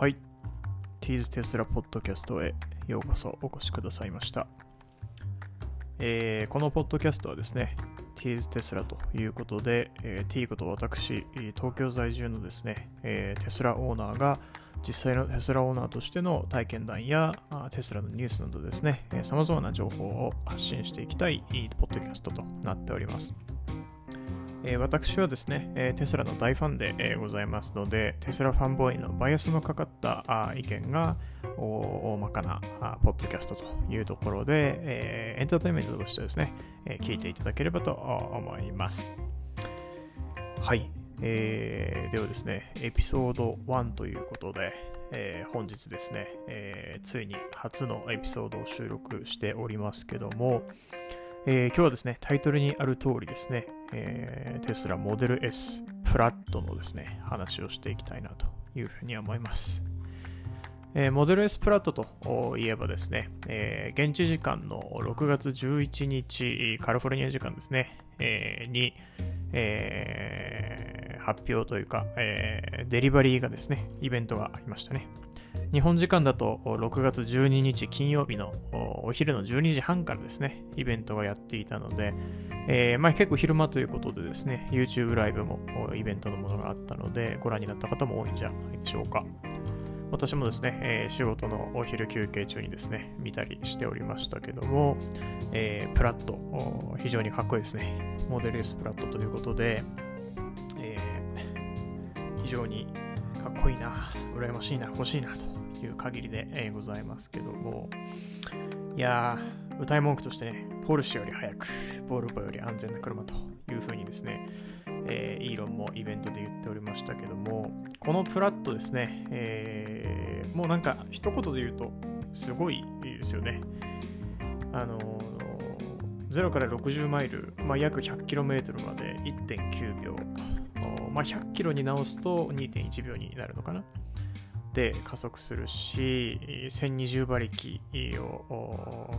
はい。ティーズテスラポッドキャストへようこそお越しくださいました。えー、このポッドキャストはですね、ティーズテスラということで、えー、T こと私、東京在住のですね、えー、テスラオーナーが実際のテスラオーナーとしての体験談やテスラのニュースなどですね、さまざまな情報を発信していきたいポッドキャストとなっております。えー、私はですね、えー、テスラの大ファンで、えー、ございますので、テスラファンボーイのバイアスのかかったあ意見が大まかなあポッドキャストというところで、えエンターテインメントとしてですね、え聞いていただければと思います。はい、えー、ではですね、エピソード1ということで、えー、本日ですね、えー、ついに初のエピソードを収録しておりますけども、えー、今日はですね、タイトルにある通りですね、えー、テスラモデル S プラットのですね、話をしていきたいなというふうに思います。えー、モデル S プラットといえばですね、えー、現地時間の6月11日、カリフォルニア時間ですね、えー、に、えー、発表というか、えー、デリバリーがですね、イベントがありましたね。日本時間だと6月12日金曜日のお昼の12時半からですね、イベントがやっていたので、えー、まあ、結構昼間ということでですね、YouTube ライブもイベントのものがあったので、ご覧になった方も多いんじゃないでしょうか。私もですね、えー、仕事のお昼休憩中にですね、見たりしておりましたけども、えー、プラット、非常にかっこいいですね。モデル S プラットということで、えー、非常にかっこいいな、羨ましいな、欲しいなという限りで、ございますけども、いやー、歌い文句としてね、ポルシェより速く、ボルボより安全な車というふうにですね、えー、イーロンもイベントで言っておりましたけども、このプラットですね、えー、もうなんか一言で言うと、すごいですよね。あのー、0から60マイル、まあ、約 100km まで1.9秒、まあ、100キロに直すと2.1秒になるのかな。で加速するし、1020馬力を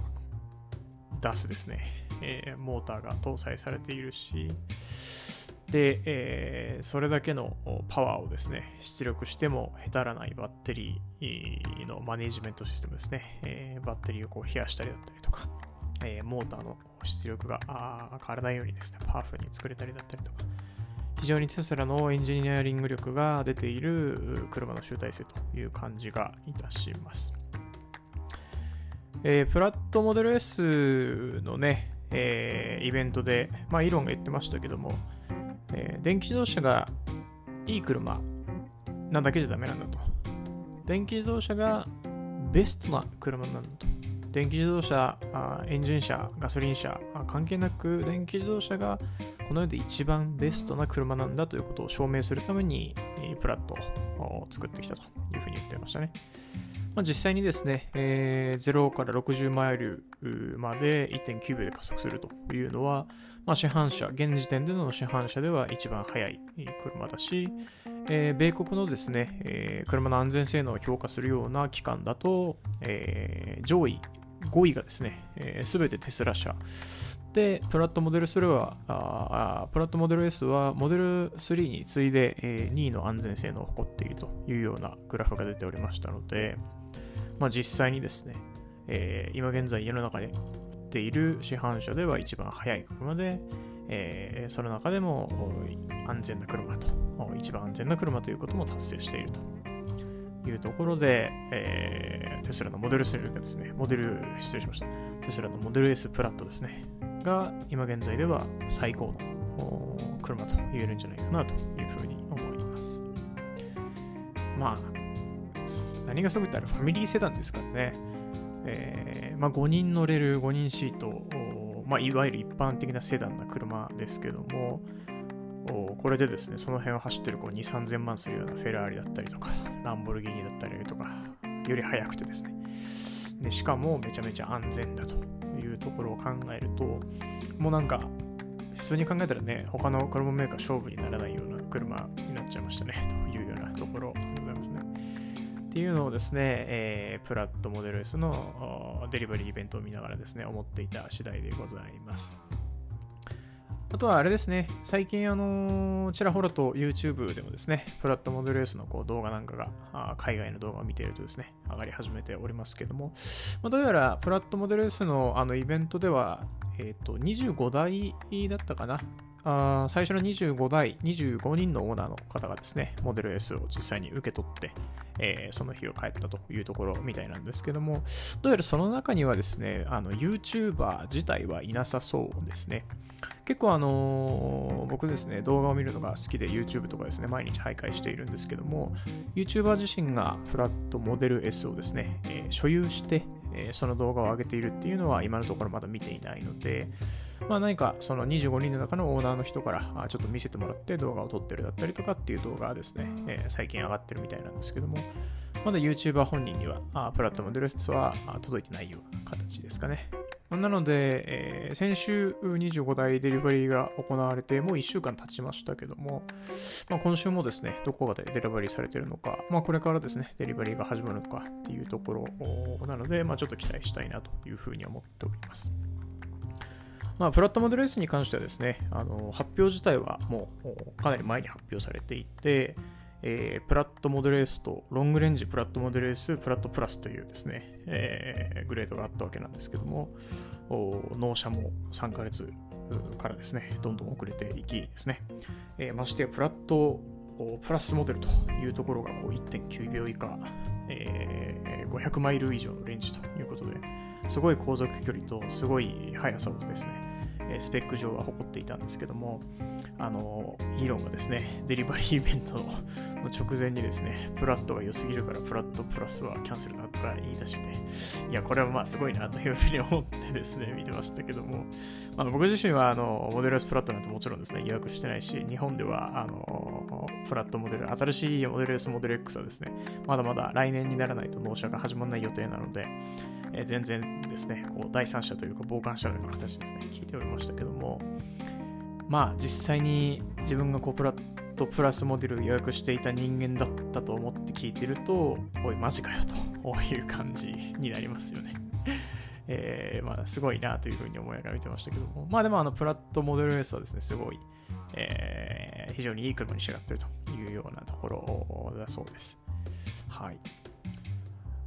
出すですね、えー、モーターが搭載されているし、で、えー、それだけのパワーをですね、出力してもへたらないバッテリーのマネジメントシステムですね、えー、バッテリーをこう冷やしたりだったりとか、えー、モーターの出力が変わらないようにですね、パワフルに作れたりだったりとか、非常にテスラのエンジニアリング力が出ている車の集大成という感じがいたします。えー、プラットモデル S のね、えー、イベントで、まあ、イーロンが言ってましたけども、えー、電気自動車がいい車なだけじゃダメなんだと。電気自動車がベストな車なんだと。電気自動車、エンジン車、ガソリン車、関係なく電気自動車がこの世で一番ベストな車なんだということを証明するために、プラットを作ってきたというふうに言ってましたね。まあ、実際にですね、えー、0から60マイルまで1.9秒で加速するというのは、まあ、市販車、現時点での市販車では一番速い車だし、えー、米国のですね、えー、車の安全性能を評価するような機関だと、えー、上位5位がですね、す、え、べ、てテスラ車で、プラットモデル3は、あプラットモデル S はモデル3に次いで、えー、2位の安全性能を誇っているというようなグラフが出ておりましたので、まあ、実際にですね、えー、今現在世の中に売っている市販車では一番速い車で、えー、その中でも安全な車と、一番安全な車ということも達成しているというところで、えー、テスラのモデル3がですね、モデル、失礼しました。テスラのモデル S プラットですね、が今現在では最高の車と言えるんじゃないかなというふうに思います。まあ、何がすごいってあれファミリーセダンですからね。えー、まあ、5人乗れる5人シート、まあ、いわゆる一般的なセダンな車ですけども、これでですね、その辺を走ってるこう2、3000万するようなフェラーリだったりとか、ランボルギーニだったりとか、より速くてですね、でしかもめちゃめちゃ安全だというところを考えると、もうなんか、普通に考えたらね、他の車メーカー勝負にならないような車になっちゃいましたね、というようなところでございますね。っていうのをですね、えー、プラットモデル S のデリバリーイベントを見ながらですね、思っていた次第でございます。あとはあれですね、最近あのちらほらと YouTube でもですね、フラットモデル S のこう動画なんかが、海外の動画を見ているとですね、上がり始めておりますけども、まあ、どうやらフラットモデル S のあのイベントでは、えっ、と、25台だったかな。あ最初の25台、25人のオーナーの方がですね、モデル S を実際に受け取って、えーその日を帰ったというところみたいなんですけども、どうやらその中にはですね、あの YouTuber 自体はいなさそうですね。結構あのー僕ですね、動画を見るのが好きで YouTube とかですね、毎日徘徊しているんですけども、YouTuber 自身がフラットモデル S をですね、えー所有して、えその動画を上げているっていうのは今のところまだ見ていないので、まあ何かその25人の中のオーナーの人からあちょっと見せてもらって動画を撮ってるだったりとかっていう動画がですね、えー最近上がってるみたいなんですけども、まだ YouTuber 本人にはあプラットモデル S はあ届いてないような形ですかね。なので、えー先週25台デリバリーが行われて、もう1週間経ちましたけども、まあ、今週もですね、どこかでデリバリーされているのか、まあ、これからですね、デリバリーが始まるのかっていうところなので、まあ、ちょっと期待したいなというふうに思っております。まあ、プラットモデル S に関してはですね、あの発表自体はもうかなり前に発表されていて、えープラットモデル S とロングレンジプラットモデル S、プラットプラスというですね、えーグレードがあったわけなんですけども、納車も3ヶ月からですね、どんどん遅れていきですね、えーましてプラットプラスモデルというところがこう1.9秒以下、え500マイル以上のレンジということで、すごい航続距離とすごい速さをですね、スペック上は誇っていたんですけども、あの、イーロンがですね、デリバリーイベント直前にですね、プラットが良すぎるからプラットプラスはキャンセルだとか言い出して、いや、これはまあすごいなというふうに思ってですね、見てましたけども、あの僕自身はあのモデル S プラットなんてもちろんですね、予約してないし、日本ではあのプラットモデル、新しいモデル S モデル X はですね、まだまだ来年にならないと納車が始まらない予定なので、え全然ですね、こう第三者というか傍観者のような形ですね、聞いておりましたけども、まあ実際に自分がこうプラットプラスモデルを予約していた人間だったと思って聞いてると、おい、マジかよという感じになりますよね。えーまあ、すごいなというふうに思いながら見てましたけども、まあでもあのプラットモデル S はですね、すごい、えー非常にいい車に仕上がってるというようなところだそうです。はい。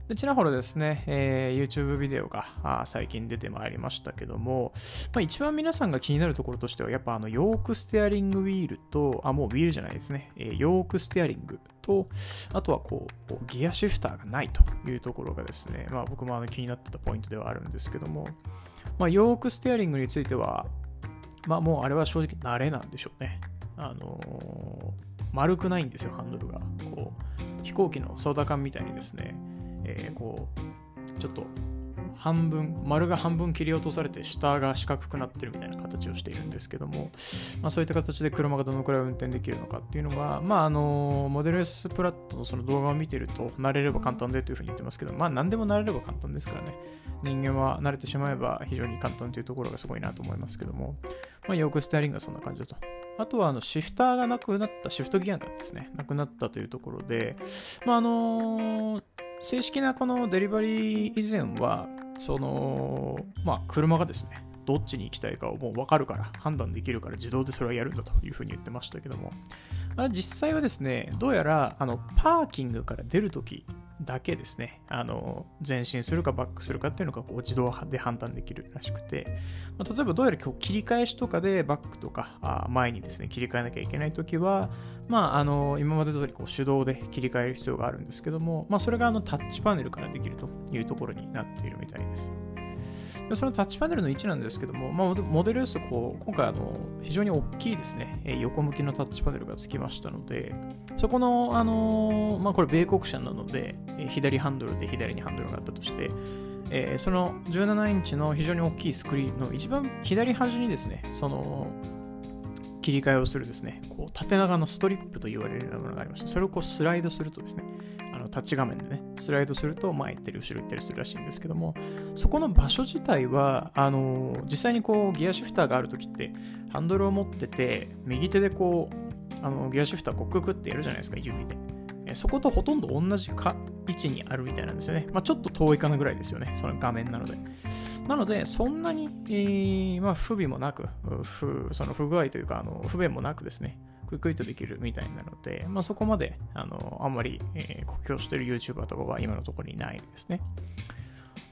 でちらほらですね、えー YouTube ビデオがあ最近出てまいりましたけども、まあ、一番皆さんが気になるところとしては、やっぱあのヨークステアリングウィールと、あ、もうウィールじゃないですね、えーヨークステアリングと、あとはこう、ギアシフターがないというところがですね、まあ僕もあの気になってたポイントではあるんですけども、まあヨークステアリングについては、まあもうあれは正直慣れなんでしょうね。あのー丸くないんですよ、ハンドルが。こう、飛行機のソーダ缶みたいにですね、えーこう、ちょっと半分、丸が半分切り落とされて下が四角くなってるみたいな形をしているんですけども、まあ、そういった形で車がどのくらい運転できるのかっていうのが、まああのモデル S プラットのその動画を見てると慣れれば簡単でというふうに言ってますけど、まあ何でも慣れれば簡単ですからね。人間は慣れてしまえば非常に簡単というところがすごいなと思いますけども、まあ、ヨークステアリングがそんな感じだと。あとはあのシフターがなくなった、シフトギアがですね、なくなったというところで、まああの正式なこのデリバリー以前は、その、まあ、車がですね、どっちに行きたいかをもう分かるから、判断できるから自動でそれはやるんだというふうに言ってましたけども、あ実際はですね、どうやら、あの、パーキングから出るときだけですね、あの、前進するかバックするかっていうのがこう自動で判断できるらしくて、まあ、例えばどうやら今日切り返しとかでバックとか前にですね、切り替えなきゃいけないときは、まあ、あの、今まで通りこう手動で切り替える必要があるんですけども、まあ、それがあのタッチパネルからできるというところになっているみたいです。でそのタッチパネルの位置なんですけども、まあ、モデル S こう今回あの非常に大きいですね、え横向きのタッチパネルがつきましたので、そこの、あのまあ、これ米国車なので、え左ハンドルで左にハンドルがあったとして、えーその17インチの非常に大きいスクリーンの一番左端にですね、その切り替えをするですね、こう縦長のストリップと言われるようなものがありまして、それをこうスライドするとですね、タッチ画面でね、スライドすると前行ったり後ろ行ったりするらしいんですけども、そこの場所自体は、あの実際にこうギアシフターがあるときって、ハンドルを持ってて、右手でこう、あのギアシフターこうククってやるじゃないですか、指で。そことほとんど同じか位置にあるみたいなんですよね。まあ、ちょっと遠いかなぐらいですよね、その画面なので。なので、そんなに、えー、まあ、不備もなく、不その不具合というか、あの不便もなくですね、クイクイとできるみたいなので、まあ、そこまであのあんまり、えー、酷評してる YouTuber とかは今のところにないですね。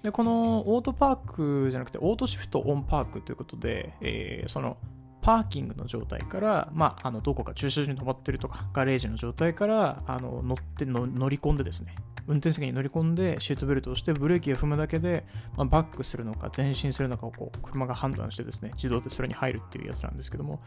で、このオートパークじゃなくて、オートシフトオンパークということで、えー、そのパーキングの状態から、まあ、あのどこか駐車場に止まってるとか、ガレージの状態からあの乗って乗り込んでですね、運転席に乗り込んでシートベルトをしてブレーキを踏むだけで、まあ、バックするのか前進するのかをこう車が判断してですね自動でそれに入るっていうやつなんですけども、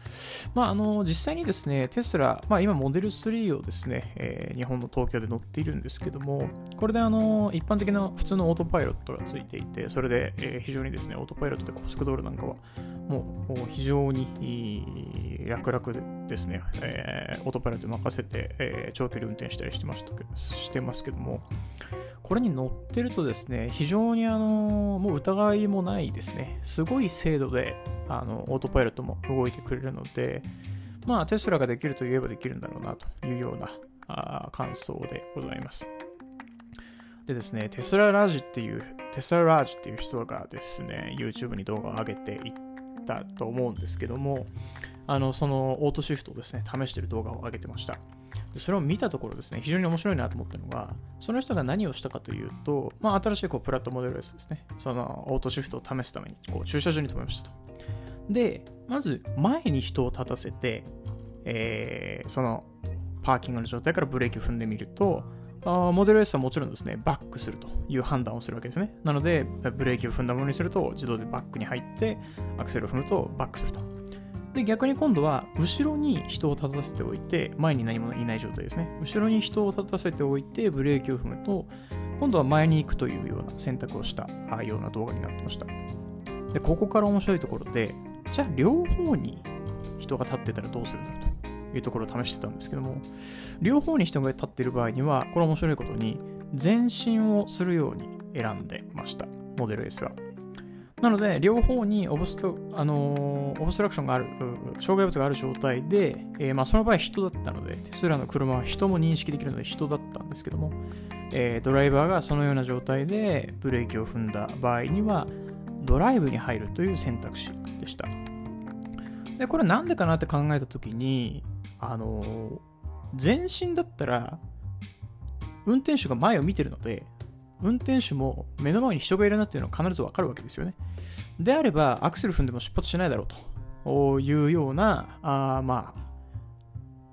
まあ、あの実際にですねテスラ、まあ、今モデル3をですね、えー、日本の東京で乗っているんですけどもこれであの一般的な普通のオートパイロットがついていてそれで、えー、非常にですねオートパイロットで高速道路なんかはもう非常に楽々ですね、えー、オートパイロット任せて、えー、長距離運転したりしてましたしてますけども、これに乗ってるとですね、非常にあの、もう疑いもないですね、すごい精度であのオートパイロットも動いてくれるので、まあテスラができると言えばできるんだろうなというようなあ感想でございます。でですね、テスララージっていう、テスララージっていう人がですね、YouTube に動画を上げていったと思うんですけども、あの、そのオートシフトをですね、試してる動画を上げてました。でそれを見たところですね、非常に面白いなと思ったのが、その人が何をしたかというと、まあ、新しいこうプラットモデル S ですね、そのオートシフトを試すためにこう駐車場に止めましたと。で、まず前に人を立たせて、えー、そのパーキングの状態からブレーキを踏んでみると、あモデル S はもちろんですね、バックするという判断をするわけですね。なので、ブレーキを踏んだものにすると、自動でバックに入って、アクセルを踏むとバックすると。で、逆に今度は、後ろに人を立たせておいて、前に何もいない状態ですね。後ろに人を立たせておいて、ブレーキを踏むと、今度は前に行くというような選択をしたような動画になってました。で、ここから面白いところで、じゃあ両方に人が立ってたらどうするんだろうというところを試してたんですけども、両方に人が立っている場合には、これ面白いことに、前進をするように選んでました。モデル S は。なので、両方にオブスト、あのー、オブストラクションがある、障害物がある状態で、えー、まあ、その場合人だったので、テスラの車は人も認識できるので人だったんですけども、えー、ドライバーがそのような状態でブレーキを踏んだ場合には、ドライブに入るという選択肢でした。で、これなんでかなって考えたときに、あの前進だったら、運転手が前を見てるので、運転手も目の前に人がいるなっていうのは必ずわかるわけですよね。であれば、アクセル踏んでも出発しないだろうというような、あまあ、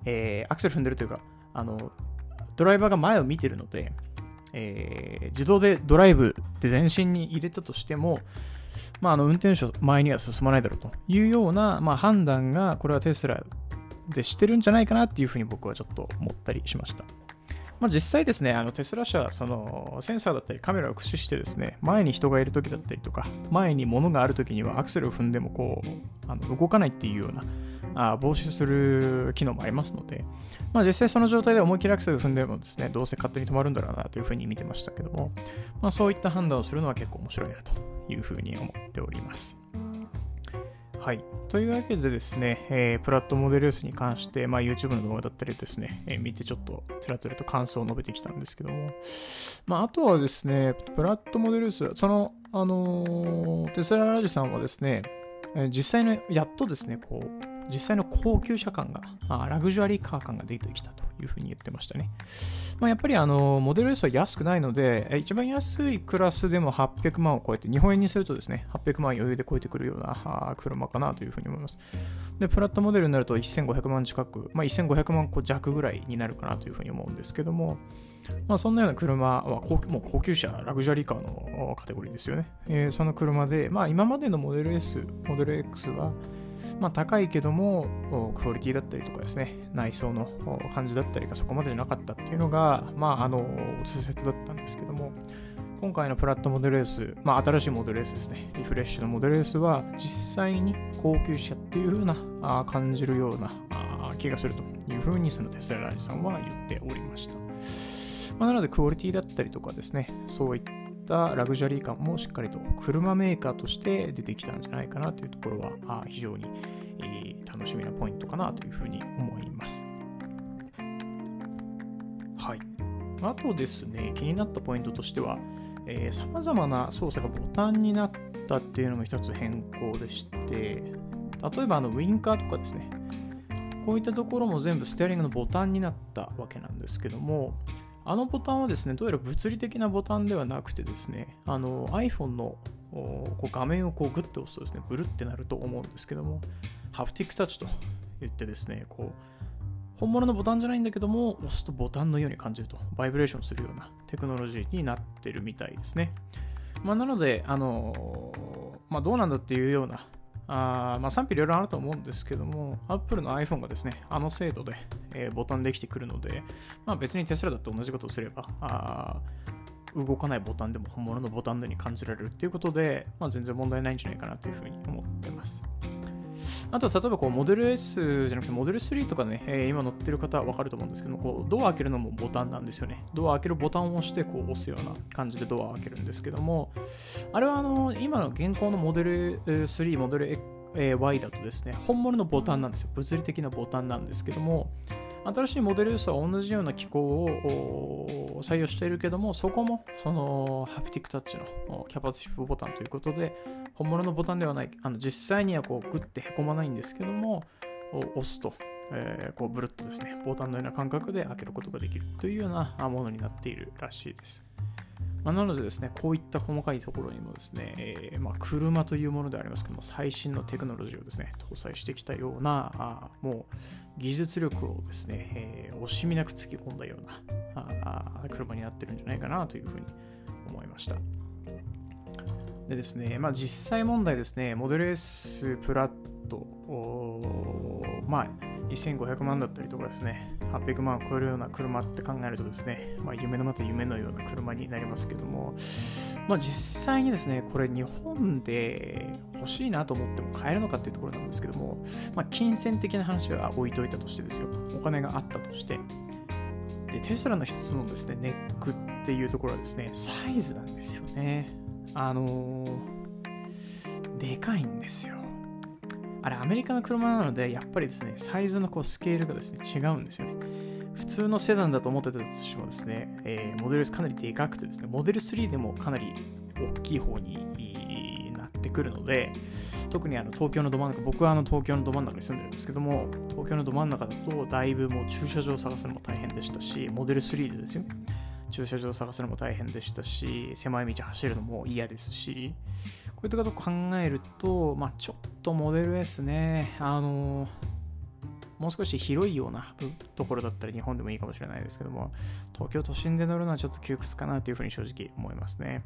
えー、アクセル踏んでるというか、あの、ドライバーが前を見てるので、えー、自動でドライブで前進に入れたとしても、まあ、あの運転手前には進まないだろうというような、まあ、判断が、これはテスラでしてるんじゃないかなっていうふうに僕はちょっと思ったりしました。まあ、実際ですね、あのテスラ社、そのセンサーだったりカメラを駆使してですね、前に人がいるときだったりとか、前に物があるときにはアクセルを踏んでもこう、あの動かないっていうような、あ防止する機能もありますので、まあ、実際その状態で思いっきりアクセルを踏んでもですね、どうせ勝手に止まるんだろうなというふうに見てましたけども、まあ、そういった判断をするのは結構面白いなというふうに思っております。はい。というわけでですね、えー、プラットモデルスに関して、まあ、YouTube の動画だったりですね、えー、見てちょっとつらつらと感想を述べてきたんですけども、まあ、あとはですね、プラットモデルス、その、あのー、テスララジさんはですね、実際の、やっとですね、こう、実際の高級車感が、あラグジュアリーカー感が出てきたというふうに言ってましたね。まあ、やっぱりあのモデル S は安くないので、一番安いクラスでも800万を超えて、日本円にするとですね、800万余裕で超えてくるような車かなというふうに思います。で、プラットモデルになると1500万近く、まあ、1500万個弱ぐらいになるかなというふうに思うんですけども、まあ、そんなような車は高もう高級車、ラグジュアリーカーのカテゴリーですよね。えー、その車で、まあ、今までのモデル S、モデル X は、まあ、高いけども、クオリティだったりとかですね、内装の感じだったりがそこまでじゃなかったっていうのが、まあ、あの、通説だったんですけども、今回のプラットモデル S、まあ、新しいモデル S ですね、リフレッシュのモデル S は、実際に高級車っていう風なあ感じるような気がするというふうに、そのテスララジさんは言っておりました。まあ、なので、クオリティだったりとかですね、そういったったラグジュアリー感もしっかりと車メーカーとして出てきたんじゃないかなというところは非常に楽しみなポイントかなというふうに思います。はい。あとですね、気になったポイントとしては、さまざまな操作がボタンになったっていうのも一つ変更でして、例えばあのウインカーとかですね、こういったところも全部ステアリングのボタンになったわけなんですけども、あのボタンはですね、どうやら物理的なボタンではなくてですね、あの iPhone のこう画面をこうグッと押すとですね、ブルってなると思うんですけども、ハプティックタッチと言ってですね、こう、本物のボタンじゃないんだけども、押すとボタンのように感じると、バイブレーションするようなテクノロジーになってるみたいですね。まあ、なので、あのまあ、どうなんだっていうようなあまあ、賛否両論あると思うんですけども、Apple の iPhone がですね、あの精度で、えー、ボタンできてくるので、まあ、別にテスラだって同じことをすれば、あ動かないボタンでも本物のボタンのように感じられるっていうことで、まあ、全然問題ないんじゃないかなというふうに思ってます。あとは例えばこうモデル S じゃなくてモデル3とかね、えー、今乗ってる方はわかると思うんですけどこうドア開けるのもボタンなんですよね。ドア開けるボタンを押してこう押すような感じでドアを開けるんですけども、あれはあの今の現行のモデル3、モデル Y だとですね、本物のボタンなんですよ。物理的なボタンなんですけども、新しいモデルスは同じような機構を採用しているけども、そこもそのハプティックタッチのキャパシティボタンということで、本物のボタンではない、あの実際にはこうグッてへこまないんですけども、押すと、えー、こうブルッとですね、ボタンのような感覚で開けることができるというようなものになっているらしいです。まあ、なのでですね、こういった細かいところにもですね、えー、まあ、車というものでありますけども、最新のテクノロジーをですね、搭載してきたような、あもう技術力をですね、えー、惜しみなく突き込んだようなあ車になってるんじゃないかなというふうに思いました。でですね、まあ、実際問題ですね、モデル S プラット、まあ、1500万だったりとかですね、800万を超えるような車って考えるとですね、まあ、夢のまた夢のような車になりますけども、まあ、実際にですね、これ日本で欲しいなと思っても買えるのかっていうところなんですけども、まあ、金銭的な話は置いといたとしてですよ、お金があったとして、で、テスラの一つのですね、ネックっていうところはですね、サイズなんですよね。あのー、でかいんですよ。あれ、アメリカの車なので、やっぱりですね、サイズのこうスケールがですね、違うんですよね。普通のセダンだと思ってたとしてもですね、えー、モデル S かなりでかくてですね、モデル3でもかなり大きい方になってくるので、特にあの東京のど真ん中、僕はあの東京のど真ん中に住んでるんですけども、東京のど真ん中だとだいぶもう駐車場を探すのも大変でしたし、モデル3でですよ。駐車場を探すのも大変でしたし、狭い道走るのも嫌ですし、こういったことを考えると、まあ、ちょっとモデル S ね、あのもう少し広いようなところだったら日本でもいいかもしれないですけども、東京都心で乗るのはちょっと窮屈かなというふうに正直思いますね。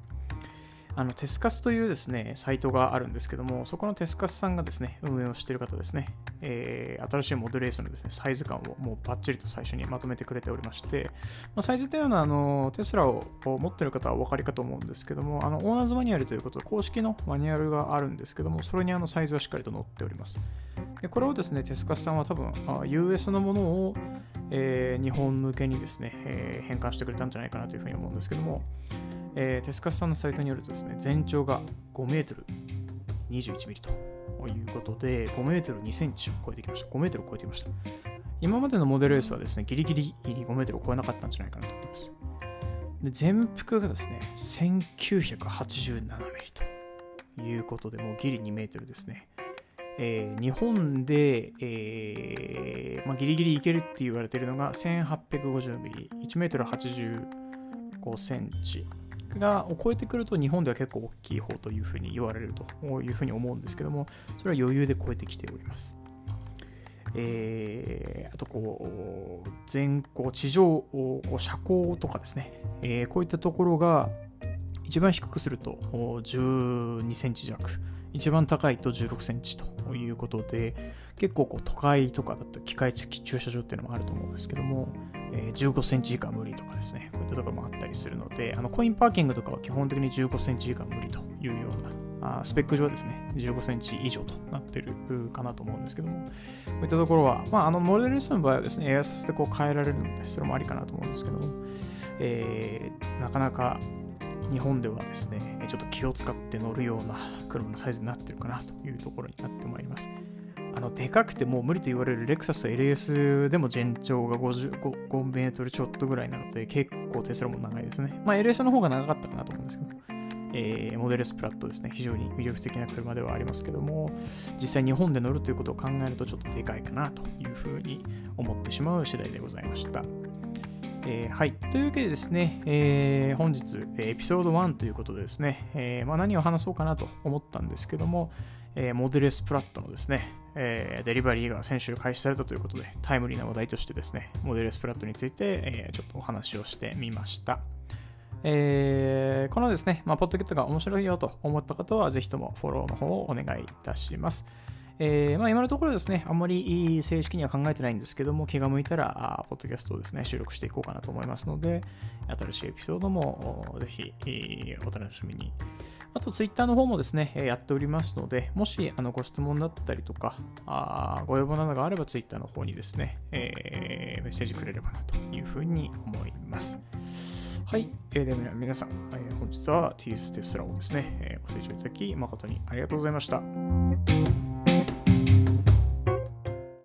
あのテスカスというですね、サイトがあるんですけども、そこのテスカスさんがですね、運営をしている方ですね、えー、新しいモデル S のですね、サイズ感をもうバッチリと最初にまとめてくれておりまして、まあ、サイズというのはあのテスラを持っている方はお分かりかと思うんですけども、あのオーナーズマニュアルということで、公式のマニュアルがあるんですけども、それにあのサイズはしっかりと載っております。でこれをですね、テスカスさんは多分、US のものを、えー、日本向けにですね、えー、変換してくれたんじゃないかなというふうに思うんですけども、えー、手スカスさんのサイトによるとですね、全長が5メートル21ミリということで、5メートル2センチを超えてきました。5メートルを超えてきました。今までのモデル S はですね、ギリギリ5メートルを超えなかったんじゃないかなと思います。で全幅がですね、1987ミリということで、もうギリ2メートルですね。えー、日本で、えーまあ、ギリギリいけるって言われているのが1850ミリ、1m85cm がを超えてくると日本では結構大きい方というふうに言われるというふうに思うんですけども、それは余裕で超えてきております。えー、あとこう、全こ地上こう車高とかですね、えー、こういったところが一番低くすると12センチ弱、一番高いと16センチということで、結構こう都会とかだと機械付き駐車場っていうのもあると思うんですけども、え、15センチ以下無理とかですね、こういったところもあったりするので、あのコインパーキングとかは基本的に15センチ以下無理というような、あスペック上はですね、15センチ以上となってるかなと思うんですけども、こういったところは、まあ、あのモデル S の場合はですね、エアサスでこう変えられるので、それもありかなと思うんですけども、えー、なかなか日本ではですね、ちょっと気を使って乗るような車のサイズになってるかなというところになってまいります。あのでかくてもう無理と言われるレクサス LS でも全長が55メートルちょっとぐらいなので、結構テスラも長いですね。まあ LS の方が長かったかなと思うんですけど、えー、モデルスプラットですね、非常に魅力的な車ではありますけども、実際日本で乗るということを考えるとちょっとでかいかなというふうに思ってしまう次第でございました。えー、はい。というわけでですね、えー、本日、エピソード1ということでですね、えー、まあ、何を話そうかなと思ったんですけども、えモデル S プラットのですね、えデリバリーが先週開始されたということで、タイムリーな話題としてですね、モデルスプラットについて、えちょっとお話をしてみました。えー、このですね、まあ、ポッドキャストが面白いよと思った方は、ぜひともフォローの方をお願いいたします。えーまあ、今のところですね、あんまり正式には考えてないんですけども、気が向いたら、ポッドキャストをですね、収録していこうかなと思いますので、新しいエピソードもぜひお楽しみに。あと、ツイッターの方もですね、やっておりますので、もしあのご質問だったりとか、あご要望などがあれば、ツイッターの方にですね、えー、メッセージくれればなというふうに思います。はい。えー、では皆さん、えー、本日は T ステスラをですね、えー、ご清聴いただき誠にありがとうございました。